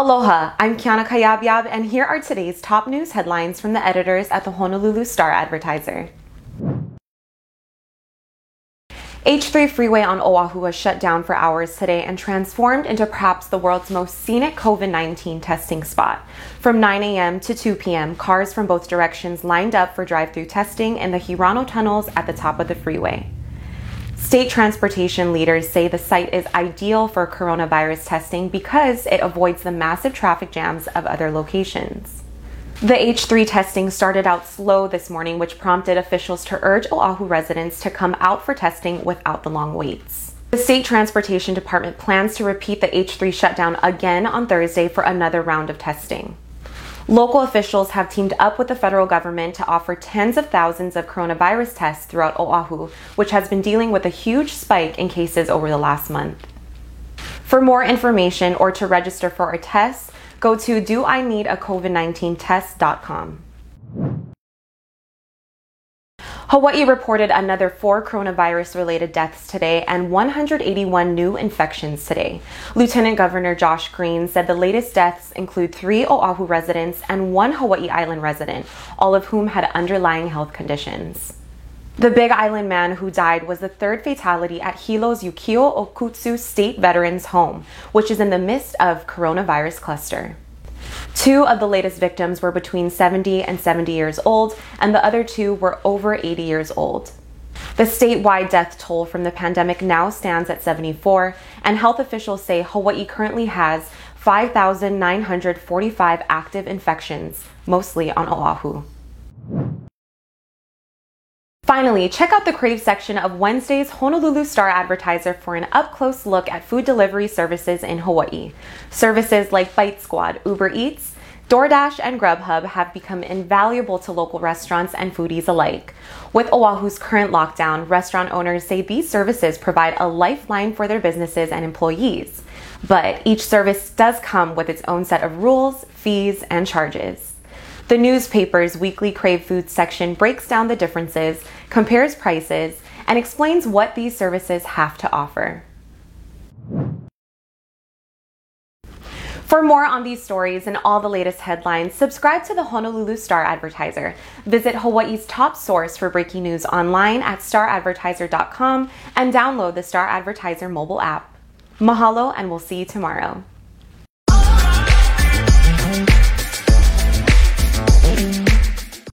Aloha, I'm Kiana Kayabyab, and here are today's top news headlines from the editors at the Honolulu Star Advertiser. H3 freeway on Oahu was shut down for hours today and transformed into perhaps the world's most scenic COVID 19 testing spot. From 9 a.m. to 2 p.m., cars from both directions lined up for drive through testing in the Harano tunnels at the top of the freeway. State transportation leaders say the site is ideal for coronavirus testing because it avoids the massive traffic jams of other locations. The H3 testing started out slow this morning, which prompted officials to urge Oahu residents to come out for testing without the long waits. The State Transportation Department plans to repeat the H3 shutdown again on Thursday for another round of testing. Local officials have teamed up with the federal government to offer tens of thousands of coronavirus tests throughout Oahu, which has been dealing with a huge spike in cases over the last month. For more information or to register for a test, go to doineedacovid19test.com. Hawaii reported another four coronavirus related deaths today and 181 new infections today. Lieutenant Governor Josh Green said the latest deaths include three Oahu residents and one Hawaii Island resident, all of whom had underlying health conditions. The Big Island man who died was the third fatality at Hilo's Yukio Okutsu State Veterans Home, which is in the midst of coronavirus cluster. Two of the latest victims were between 70 and 70 years old, and the other two were over 80 years old. The statewide death toll from the pandemic now stands at 74, and health officials say Hawaii currently has 5,945 active infections, mostly on Oahu. Finally, check out the Crave section of Wednesday's Honolulu Star Advertiser for an up close look at food delivery services in Hawaii. Services like Bite Squad, Uber Eats, DoorDash, and Grubhub have become invaluable to local restaurants and foodies alike. With Oahu's current lockdown, restaurant owners say these services provide a lifeline for their businesses and employees. But each service does come with its own set of rules, fees, and charges. The newspaper's weekly Crave Foods section breaks down the differences, compares prices, and explains what these services have to offer. For more on these stories and all the latest headlines, subscribe to the Honolulu Star Advertiser. Visit Hawaii's top source for breaking news online at staradvertiser.com and download the Star Advertiser mobile app. Mahalo, and we'll see you tomorrow.